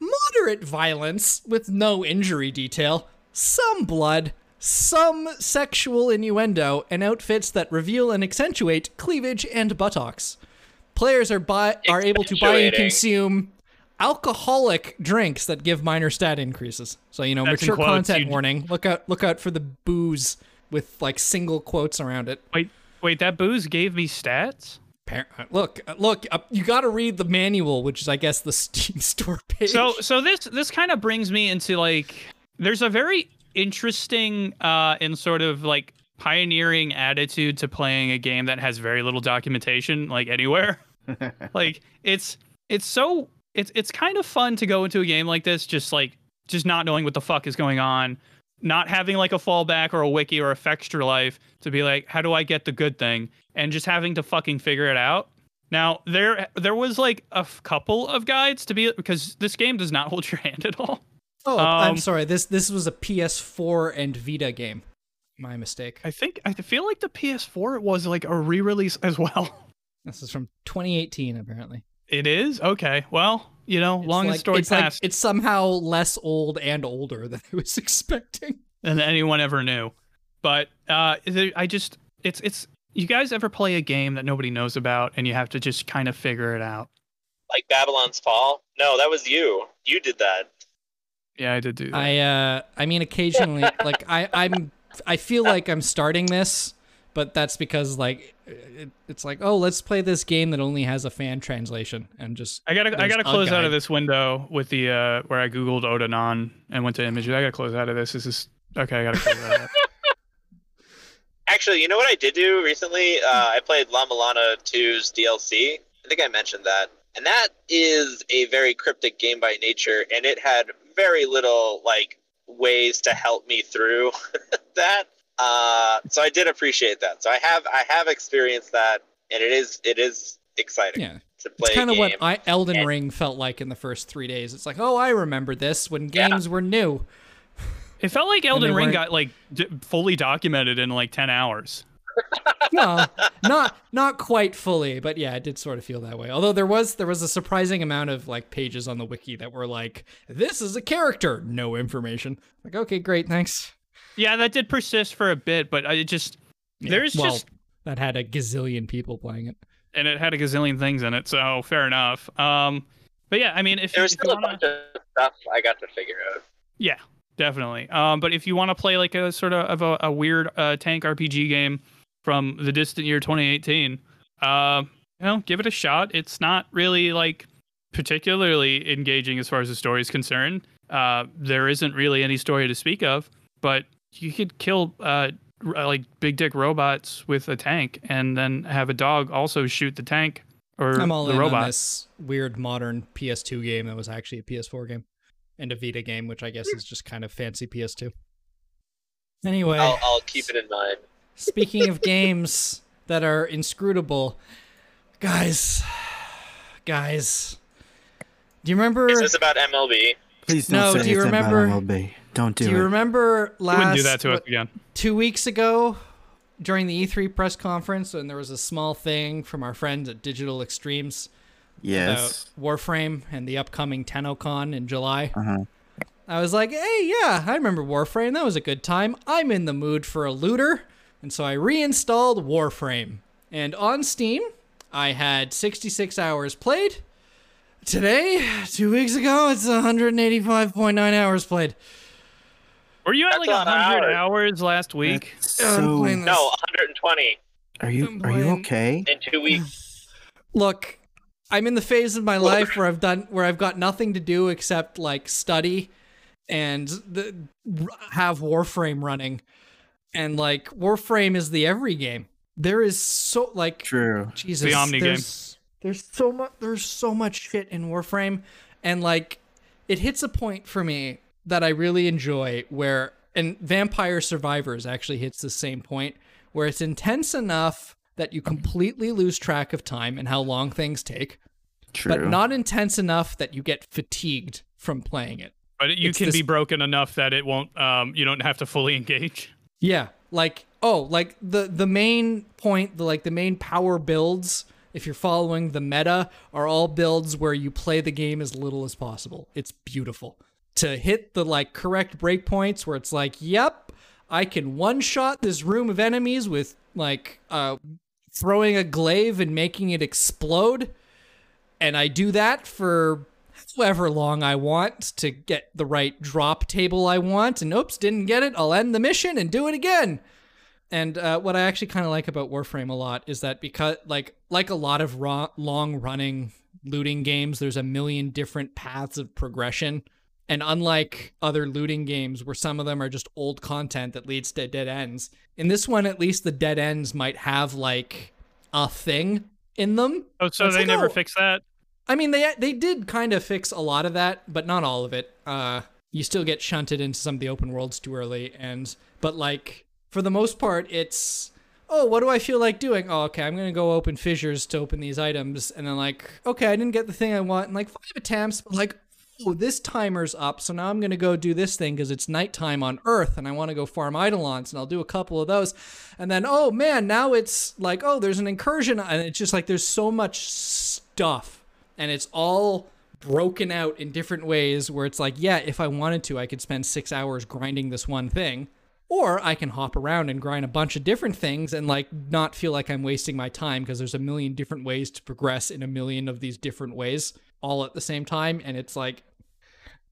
moderate violence with no injury detail, some blood, some sexual innuendo, and outfits that reveal and accentuate cleavage and buttocks. Players are buy are able to buy and consume alcoholic drinks that give minor stat increases. So you know, That's mature quotes, content warning. Look out! Look out for the booze with like single quotes around it. Wait, wait, that booze gave me stats. Look, look! Uh, you got to read the manual, which is, I guess, the Steam store page. So so this this kind of brings me into like there's a very interesting uh and sort of like pioneering attitude to playing a game that has very little documentation like anywhere. like it's it's so it's it's kind of fun to go into a game like this just like just not knowing what the fuck is going on, not having like a fallback or a wiki or a extra life to be like how do I get the good thing and just having to fucking figure it out. Now there there was like a f- couple of guides to be because this game does not hold your hand at all. oh, I'm um, sorry. This this was a PS4 and Vita game. My mistake. I think I feel like the PS4 was like a re-release as well. This is from 2018, apparently. It is okay. Well, you know, It's long like, and storied it's like- past it's somehow less old and older than I was expecting. than anyone ever knew. But uh, I just it's it's you guys ever play a game that nobody knows about and you have to just kind of figure it out? Like Babylon's Fall? No, that was you. You did that. Yeah, I did do that. I uh I mean occasionally like I I'm I feel like I'm starting this, but that's because like it, it's like oh let's play this game that only has a fan translation and just I gotta I gotta a close out of this window with the uh where I googled Oda Non and went to images. I gotta close out of this. This is okay. I gotta close that out. Actually, you know what I did do recently? Uh, I played La-Mulana 2's DLC. I think I mentioned that. And that is a very cryptic game by nature, and it had very little like ways to help me through that. Uh, so I did appreciate that. So I have I have experienced that, and it is it is exciting yeah to play. it's kind of what. I Elden and- Ring felt like in the first three days. It's like oh I remember this when Yeah. games were new. It felt like Elden Ring weren't- got like d- fully documented in like ten hours. no, not not quite fully, but yeah, it did sort of feel that way. Although there was there was a surprising amount of like pages on the wiki that were like, "This is a character, no information." Like, okay, great, thanks. Yeah, that did persist for a bit, but I just Yeah, there's well, just that had a gazillion people playing it. and it had a gazillion things in it, so fair enough. Um, but yeah, I mean, if, there was still a wanna, bunch of stuff I got to figure out. yeah, definitely. Um, but if you want to play like a sort of, of a, a weird uh, tank RPG game from the distant year 2018, uh, you know, give it a shot. It's not really like particularly engaging as far as the story is concerned. Uh, there isn't really any story to speak of, but you could kill uh, like big dick robots with a tank, and then have a dog also shoot the tank or I'm all the in robot. on this weird modern PS2 game that was actually a PS4 game and a Vita game, which I guess is just kind of fancy PS2. Anyway, I'll, I'll keep it in mind. Speaking of games that are inscrutable, guys, guys, do you remember? Is this about MLB? Please don't No, say do you remember, about MLB. Don't do, it. do you it. remember last wouldn't do that to us what, again. two weeks ago during the E3 press conference when there was a small thing from our friends at Digital Extremes yes. about Warframe and the upcoming TennoCon in July? Uh-huh. I was like, hey, yeah, I remember Warframe. That was a good time. I'm in the mood for a looter. And so I reinstalled Warframe. And on Steam, I had 66 hours played. Today, two weeks ago, it's 185.9 hours played. Were you at That's like a 100 hours. hours last week? So, playing. No, 120 are you are you okay? in two weeks. Look, I'm in the phase of my life where I've done where I've got nothing to do except like study and the, have Warframe running. And like Warframe is the every game. there is so like True. Jesus, The Omni game. there's, There's so much. There's so much shit in Warframe, and like, it hits a point for me that I really enjoy where, and Vampire Survivors actually hits the same point where it's intense enough that you completely lose track of time and how long things take, True. but not intense enough that you get fatigued from playing it. But you It's can this- be broken enough that it won't. Um, you don't have to fully engage. Yeah, like oh, like the the main point, the like the main power builds. If you're following the meta, are all builds where you play the game as little as possible. It's beautiful to hit the like correct breakpoints where it's like, yep, I can one shot this room of enemies with like uh throwing a glaive and making it explode, and I do that for however long I want to get the right drop table I want, and oops, didn't get it. I'll end the mission and do it again. And uh, what I actually kind of like about Warframe a lot is that because, like, like a lot of long-running looting games, there's a million different paths of progression. And unlike other looting games where some of them are just old content that leads to dead ends, in this one, at least the dead ends might have like a thing in them. Oh, so they like, never oh, fix that. I mean, they they did kind of fix a lot of that, but not all of it. Uh, you still get shunted into some of the open worlds too early, and but like for the most part, it's oh, what do I feel like doing? Oh, okay, I'm gonna go open fissures to open these items, and then like okay, I didn't get the thing I want in like five attempts, but like oh, this timer's up, so now I'm gonna go do this thing because it's nighttime on Earth, and I want to go farm eidolons, and I'll do a couple of those, and then oh man, now it's like oh, there's an incursion, and it's just like there's so much stuff and it's all broken out in different ways where it's like, yeah, if I wanted to, I could spend six hours grinding this one thing. Or I can hop around and grind a bunch of different things and like not feel like I'm wasting my time because there's a million different ways to progress in a million of these different ways all at the same time. And it's like,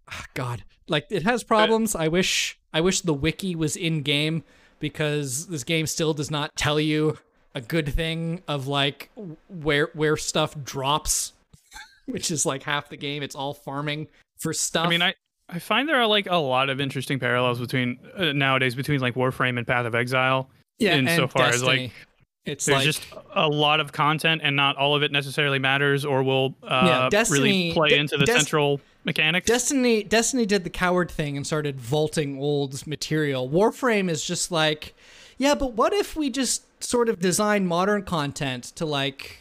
ah, God, like it has problems. I wish, I wish the wiki was in game because this game still does not tell you a good thing of like where where stuff drops which is like half the game. It's all farming for stuff. I mean, I I find there are like a lot of interesting parallels between uh, nowadays between like Warframe and Path of Exile. yeah, insofar and as, like, it's There's like just a lot of content, and not all of it necessarily matters or will uh, Yeah, Destiny- really play De- into the Des- central mechanics. Destiny. Destiny did the coward thing and started vaulting old material. Warframe is just like, yeah, but what if we just sort of design modern content to like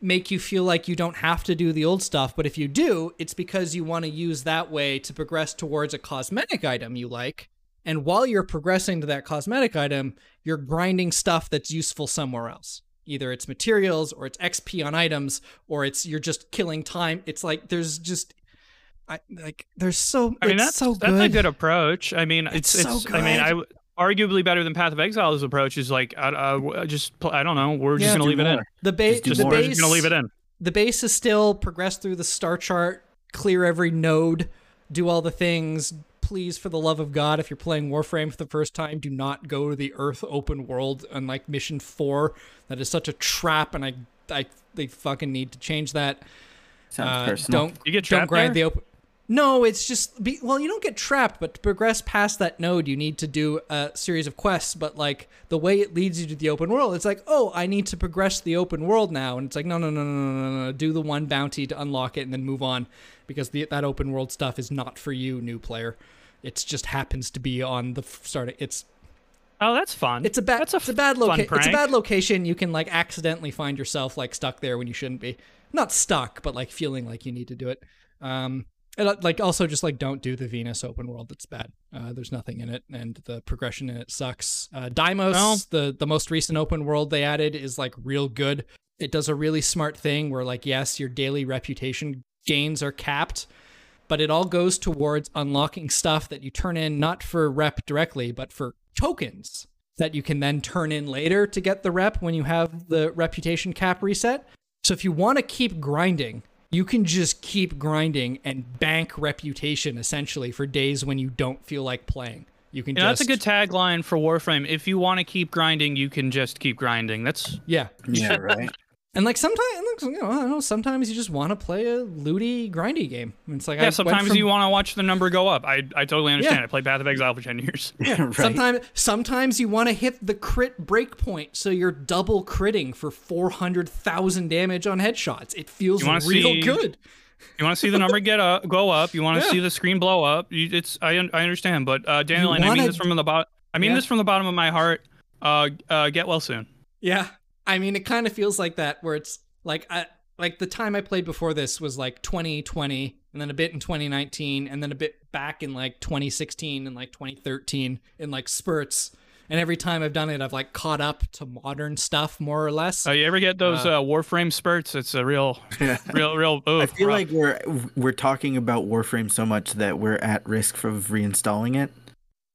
make you feel like you don't have to do the old stuff, but if you do, it's because you want to use that way to progress towards a cosmetic item you like. And while you're progressing to that cosmetic item, you're grinding stuff that's useful somewhere else. Either it's materials or it's XP on items or it's you're just killing time. It's like there's just I like there's so I mean, it's that's so that's good. a good approach. I mean, it's It's it's. so I mean. I arguably better than Path of Exile's approach is like, I uh, just I don't know. We're just gonna Do leave it in. the base Just the base just gonna leave it in. the base is still progress through the star chart, clear every node, do all the things. Please, for the love of God, if you're playing Warframe for the first time, do not go to the Earth open world on like mission four. That is such a trap, and I, I, they fucking need to change that. Sounds Uh, personal. don't You get don't trapped grind there? the open. No, it's just be well. You don't get trapped, but to progress past that node, you need to do a series of quests. But like the way it leads you to the open world, it's like, oh, I need to progress the open world now, and it's like, no, no, no, no, no, no, no. Do the one bounty to unlock it, and then move on, because the, that open world stuff is not for you, new player. It just happens to be on the start. It's Oh, that's fun. it's a bad That's a it's a bad location. It's a bad location. You can like accidentally find yourself like stuck there when you shouldn't be. Not stuck, but like feeling like you need to do it. Um, and uh, like also just like don't do the Venus open world. It's bad. Uh, there's nothing in it, and the progression in it sucks. Uh, Deimos, Well- the the most recent open world they added, is like real good. It does a really smart thing where like yes, your daily reputation gains are capped, but it all goes towards unlocking stuff that you turn in not for rep directly, but for tokens that you can then turn in later to get the rep when you have the reputation cap reset. So if you want to keep grinding, you can just keep grinding and bank reputation essentially for days when you don't feel like playing. You can You know, just that's a good tagline for Warframe. If you want to keep grinding, you can just keep grinding. That's yeah. yeah, right. And like sometimes, you know, I don't know. Sometimes you just want to play a looty, grindy game. It's like Yeah, went sometimes from- you want to watch the number go up. I I totally understand. Yeah. I played Path of Exile for ten years. Yeah. right. Sometimes, sometimes you want to hit the crit break point, so you're double critting for four hundred thousand damage on headshots. It feels real see- good. You want to see the number get up, go up. You want to Yeah. see the screen blow up. You, it's I I understand, but uh, Daniel, and I mean this from the bottom. I mean Yeah. this from the bottom of my heart. Uh, uh, get well soon. Yeah, I mean, it kind of feels like that, where it's like I like the time I played before this was like 2020, and then a bit in 2019, and then a bit back in like 2016 and like 2013 in like spurts. And every time I've done it, I've like caught up to modern stuff more or less. Uh, you ever get those uh, Warframe spurts? It's a real, real, real. I feel rough. like we're we're talking about Warframe so much that we're at risk of reinstalling it.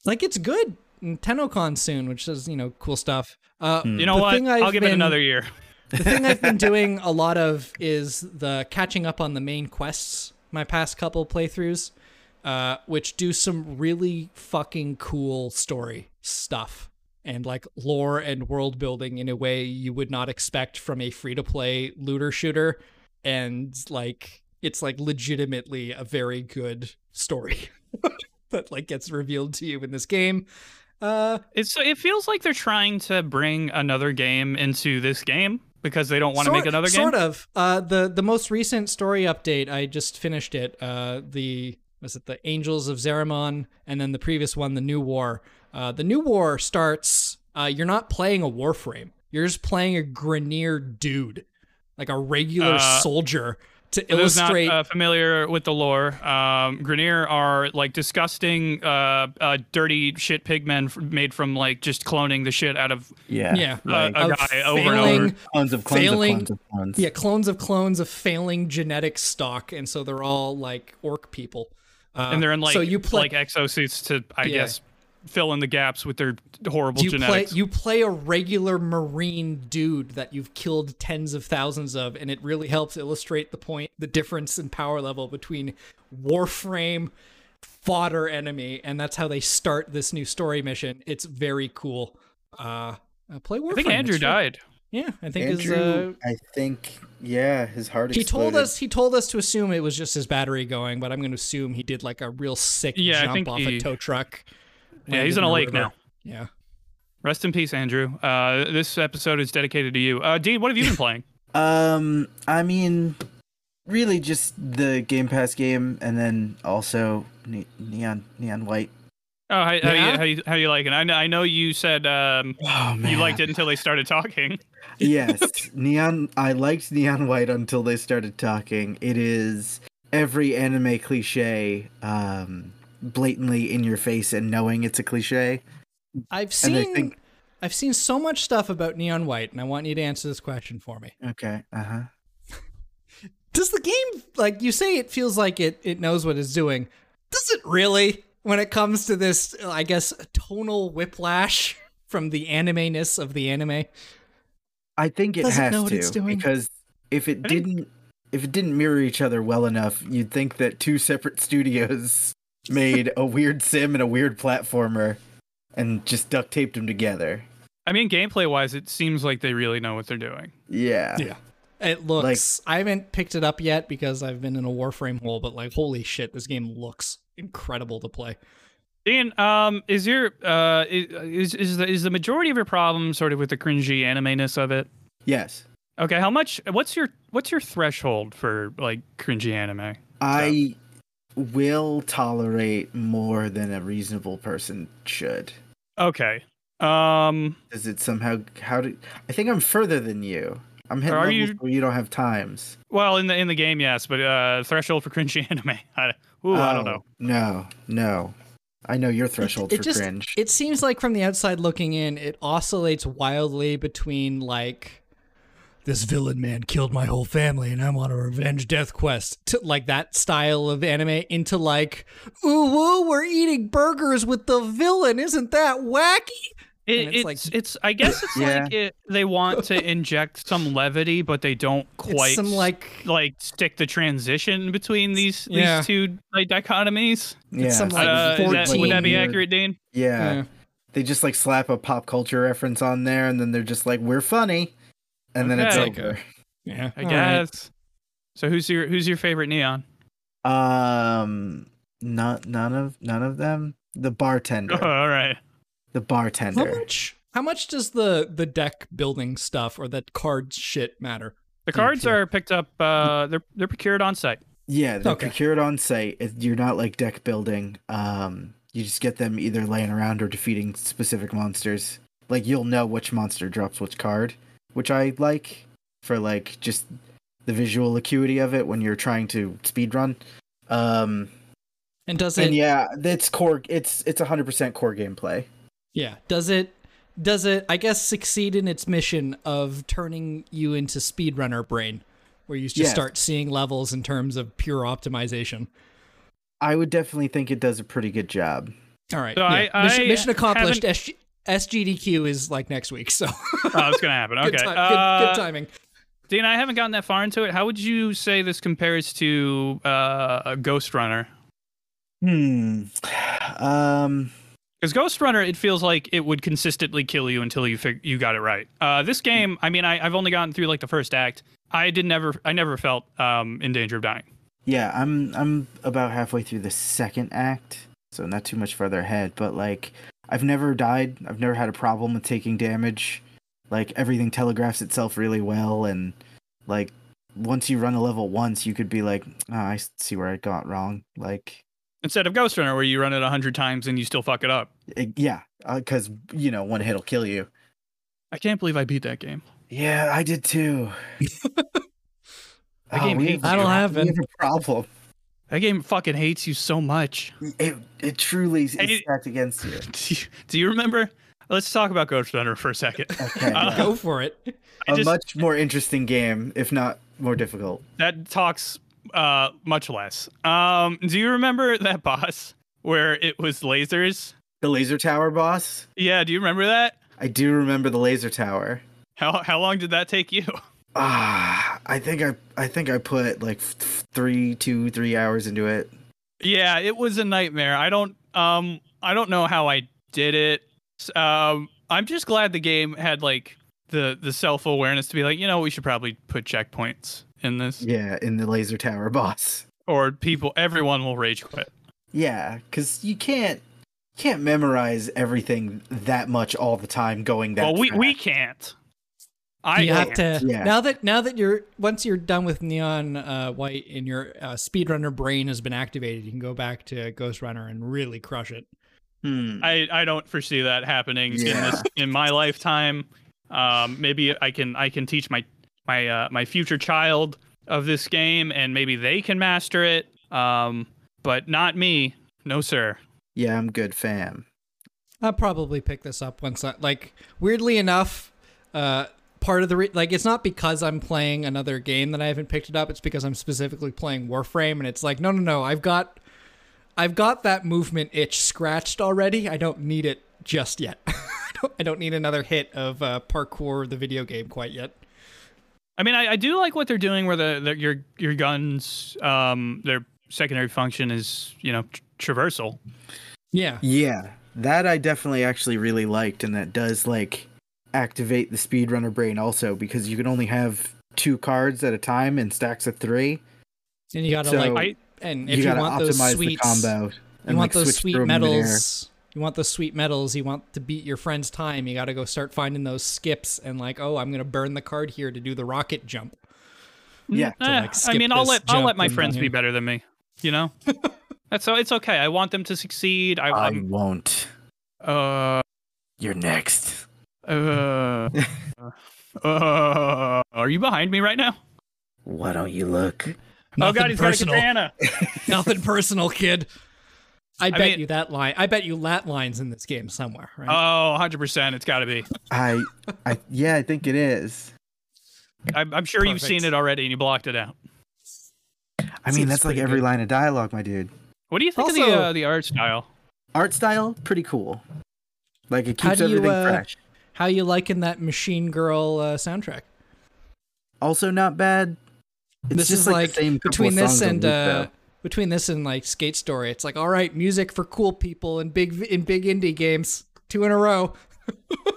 like it's good. And TennoCon soon, which is you know cool stuff. Uh, you know what? I've I'll give it another year. the thing I've been doing a lot of is the catching up on the main quests. My past couple playthroughs, uh, which do some really fucking cool story stuff and like lore and world building in a way you would not expect from a free to play looter shooter, and like it's like legitimately a very good story that like gets revealed to you in this game. Uh, It's it feels like they're trying to bring another game into this game because they don't want to make another game. Sort of. Uh, the the most recent story update, I just finished it. Uh, the was it the Angels of Zariman, and then the previous one, the New War. Uh, the New War starts. Uh, you're not playing a Warframe. You're just playing a Grineer dude, like a regular Uh, soldier, to For those illustrate. not uh, familiar with the lore, um, Grineer are like disgusting, uh, uh, dirty shit pigmen f- made from like just cloning the shit out of Yeah. yeah, uh, Like, a of guy over and over. clones of clones failing- of clones of clones. Yeah, clones of clones of failing genetic stock, and so they're all like orc people. Uh, and they're in like so you play like exosuits to I Yeah. guess fill in the gaps with their horrible you play genetics. you play a regular marine dude that you've killed tens of thousands of and it really helps illustrate the point the difference in power level between warframe fodder enemy and that's how they start this new story mission it's very cool uh, uh play warframe I think Andrew It's died. yeah i think his, uh, Andrew, I think, yeah, his heart. Is he told us he told us to assume it was just his battery going but i'm going to assume he did like a real sick Yeah, jump off he- a tow truck Yeah, landed he's in a lake river. now. yeah Rest in peace, Andrew. Uh, this episode is dedicated to you. Uh, Dean, what have you been playing? Um, I mean, really just the Game Pass game, and then also ne- Neon Neon White. Oh, how, how, Yeah? you, how, you, how you liking? I know, I know you said um, Oh you liked it until they started talking. yes, Neon. I liked Neon White until they started talking. It is every anime cliche, um, blatantly in your face and knowing it's a cliche. I've seen think- I've seen so much stuff about Neon White, and I want you to answer this question for me. Okay. Uh huh. Does the game like you say it feels like it it knows what it's doing? Does it really when it comes to this I guess tonal whiplash from the anime-ness of the anime? I think it Does it has know what to it's doing? because if it didn't, if it didn't mirror each other well enough, you'd think that two separate studios made a weird sim and a weird platformer, and just duct taped them together. I mean, gameplay wise, it seems like they really know what they're doing. Yeah. Yeah. It looks I haven't picked it up yet because I've been in a Warframe hole, but like holy shit, this game looks incredible to play. Dean, um, is your uh, is is the, is the majority of your problem sort of with the cringy anime-ness of it? Yes. Okay, how much? What's your what's your threshold for like cringy anime? I will tolerate more than a reasonable person should. Okay. Um, Does it somehow? How do? I think I'm further than you. I'm hitting Are levels you- where you don't have times. well, in the in the game, yes, but uh, threshold for cringy anime. I, ooh, I don't Oh, know. No, no. I know your threshold it for just cringe. it seems like from the outside looking in it oscillates wildly between like this villain man killed my whole family and i'm on a revenge death quest to like that style of anime into like ooh woo we're eating burgers with the villain isn't that wacky It, And it's it's it's, like- I guess it's Yeah. like it, they want to inject some levity, but they don't quite it's some like like stick the transition between these Yeah. these two like dichotomies. yeah, some, like, Uh, is that, would that be 14 accurate, Dean? Yeah. Yeah. They just like slap a pop culture reference on there and then they're just like, we're funny. And then it's Okay. over. Yeah, I all right. guess. So who's your who's your favorite neon? Um, not none of none of them. The bartender. Oh, All right. the bartender. How bartender. much? How much does the the deck building stuff or that card shit matter? The cards are picked up. Uh, they're they're procured on site. Yeah, they're Okay. procured on site. It- You're not like deck building. Um, you just get them either laying around or defeating specific monsters. Like you'll know which monster drops which card, which I like for like just the visual acuity of it when you're trying to speed run. Um, And does it? and yeah, it's core. It's it's 100% core gameplay. Yeah. Does it does it I guess succeed in its mission of turning you into speedrunner brain where you just Yes. start seeing levels in terms of pure optimization. I would definitely think it does a pretty good job. All right. So yeah. I- mission, I mission accomplished. SG, SGDQ is like next week, so Oh, it's gonna happen. Okay. good, time, uh, good, good timing. Dean, I haven't gotten that far into it. How would you say this compares to uh, a Ghost Runner? Hmm. Um. Because Ghost Runner, it feels like it would consistently kill you until you fig- you got it right. Uh, this game, I mean, I, I've only gotten through like the first act. I did never, I never felt um, in danger of dying. Yeah, I'm I'm about halfway through the second act, so not too much further ahead. But like, I've never died. I've never had a problem with taking damage. Like everything telegraphs itself really well, and like once you run a level once, you could be like, oh, I see where I got wrong. Like, Instead of Ghost Runner, where you run it a hundred times and you still fuck it up. it, yeah, uh, because you know one hit'll kill you. I can't believe I beat that game. Yeah, I did too. That game we hates That'll you. happen. We have a problem. That game fucking hates you so much. It it truly is Hey, stacked against you. Do you, do you remember? Let's talk about Ghost Runner for a second. Okay, Uh. Go for it. I a just- much more interesting game, if not more difficult. that talks uh, much less. Um, do you remember that boss where it was lasers? The laser tower boss. Yeah, do you remember that? I do remember the laser tower. How how long did that take you? Ah, I think I I think I put like three, two, three hours into it. Yeah, it was a nightmare. I don't um I don't know how I did it. Um I'm just glad the game had like the the self-awareness to be like, you know, we should probably put checkpoints in this Yeah, in the laser tower boss. or people everyone will rage quit. Yeah, because you can't can't memorize everything that much all the time going that. well, we we can't. I you have to Yeah. now that now that you're once you're done with neon uh, white and your uh, speedrunner brain has been activated, you can go back to Ghost Runner and really crush it. Hmm. I, I don't foresee that happening in this in my lifetime. Um, maybe I can I can teach my my uh, my future child of this game, and maybe they can master it. Um, but not me. No, sir. Yeah, I'm good, fam. I'll probably pick this up once I like weirdly enough, uh part of the re- like it's not because I'm playing another game that I haven't picked it up, it's because I'm specifically playing Warframe and it's like no no no, I've got I've got that movement itch scratched already. I don't need it just yet. I don't I don't need another hit of uh parkour the video game quite yet. I mean, I, I do like what they're doing, where the, the your your guns, um, their secondary function is you know tr- traversal. Yeah. Yeah, that I definitely actually really liked, and that does like activate the speedrunner brain also because you can only have two cards at a time in stacks of three. And you got to So, like I- and you if you, gotta want those optimize sweets the combo. You want like, those sweet through 'em in midair. medals. You want those sweet medals. You want to beat your friend's time. You got to go start finding those skips and like, oh, I'm gonna burn the card here to do the rocket jump. Yeah, to, Eh, like, I mean, I'll let I'll let my friends be better than me. You know, that's so it's okay. I want them to succeed. I, I won't. uh You're next. Uh, uh are you behind me right now? Why don't you look? oh God, he's personal. got a katana. Nothing personal, kid. I bet mean- you that line. I bet you lat lines in this game somewhere. Right? Oh, 100 percent. It's got to be. I, I, yeah, I think it is. I'm, I'm sure you've seen it already and you blocked it out. I mean, Seems that's like every good. line of dialogue, my dude. What do you think of the uh, the art style? Art style, pretty cool. Like it keeps do you, everything uh, fresh. How you liking that Machine Girl uh, soundtrack? Also, not bad. It's this just is like, like, the same between this and loop, uh, between this and like Skate Story. It's like, all right, music for cool people and big in big indie games, two in a row.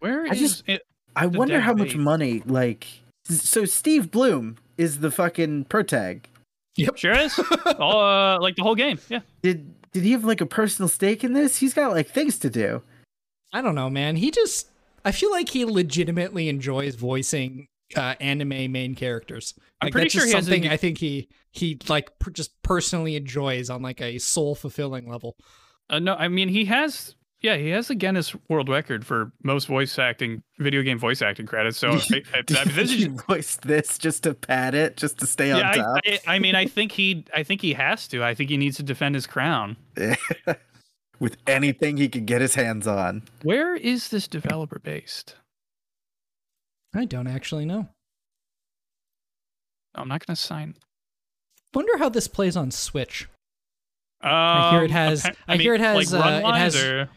Where is I just- it? I wonder how much bait. money like So Steve Blum is the fucking protag. Yep, sure is. All, uh, like the whole game. Yeah. Did did he have like a personal stake in this? He's got like things to do. I don't know, man. He just I feel like he legitimately enjoys voicing uh, anime main characters. I'm pretty that's sure just he something g- I think he he like per- just personally enjoys on like a soul fulfilling level. Uh, no, I mean he has. Yeah, he has the Guinness World Record for most voice acting, video game voice acting credits. So I, I, I mean, this is he voiced this just to pad it, just to stay on top. I, I, I mean, I think he, I think he has to. I think he needs to defend his crown. With anything he could get his hands on. Where is this developer based? I don't actually know. I'm not going to sign. Wonder how this plays on Switch. Um, hear it has- appa- I hear it has, like, uh, run it has- or-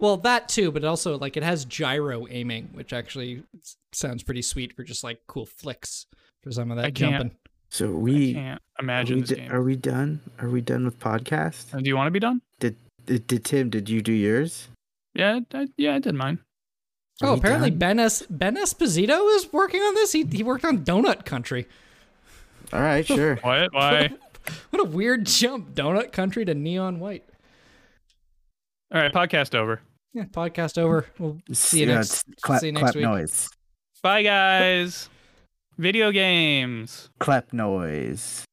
Well, that too, but also like it has gyro aiming, which actually sounds pretty sweet for just like cool flicks for some of that I can't- jumping. So I we can't are imagine we, this d- game. are we done? Are we done with podcast? Uh, Do you want to be done? Did, did did Tim? Did you do yours? Yeah, I, yeah, I did mine. Oh, Are Oh, apparently done? Ben Es- Ben Esposito is working on this. He he worked on Donut County. All right, sure. What? Why? What a weird jump, Donut County to Neon White. All right, podcast over. Yeah, podcast over. We'll see you Yeah, next. clap, see you next clap week. noise. Bye, guys. Video games. Clap noise.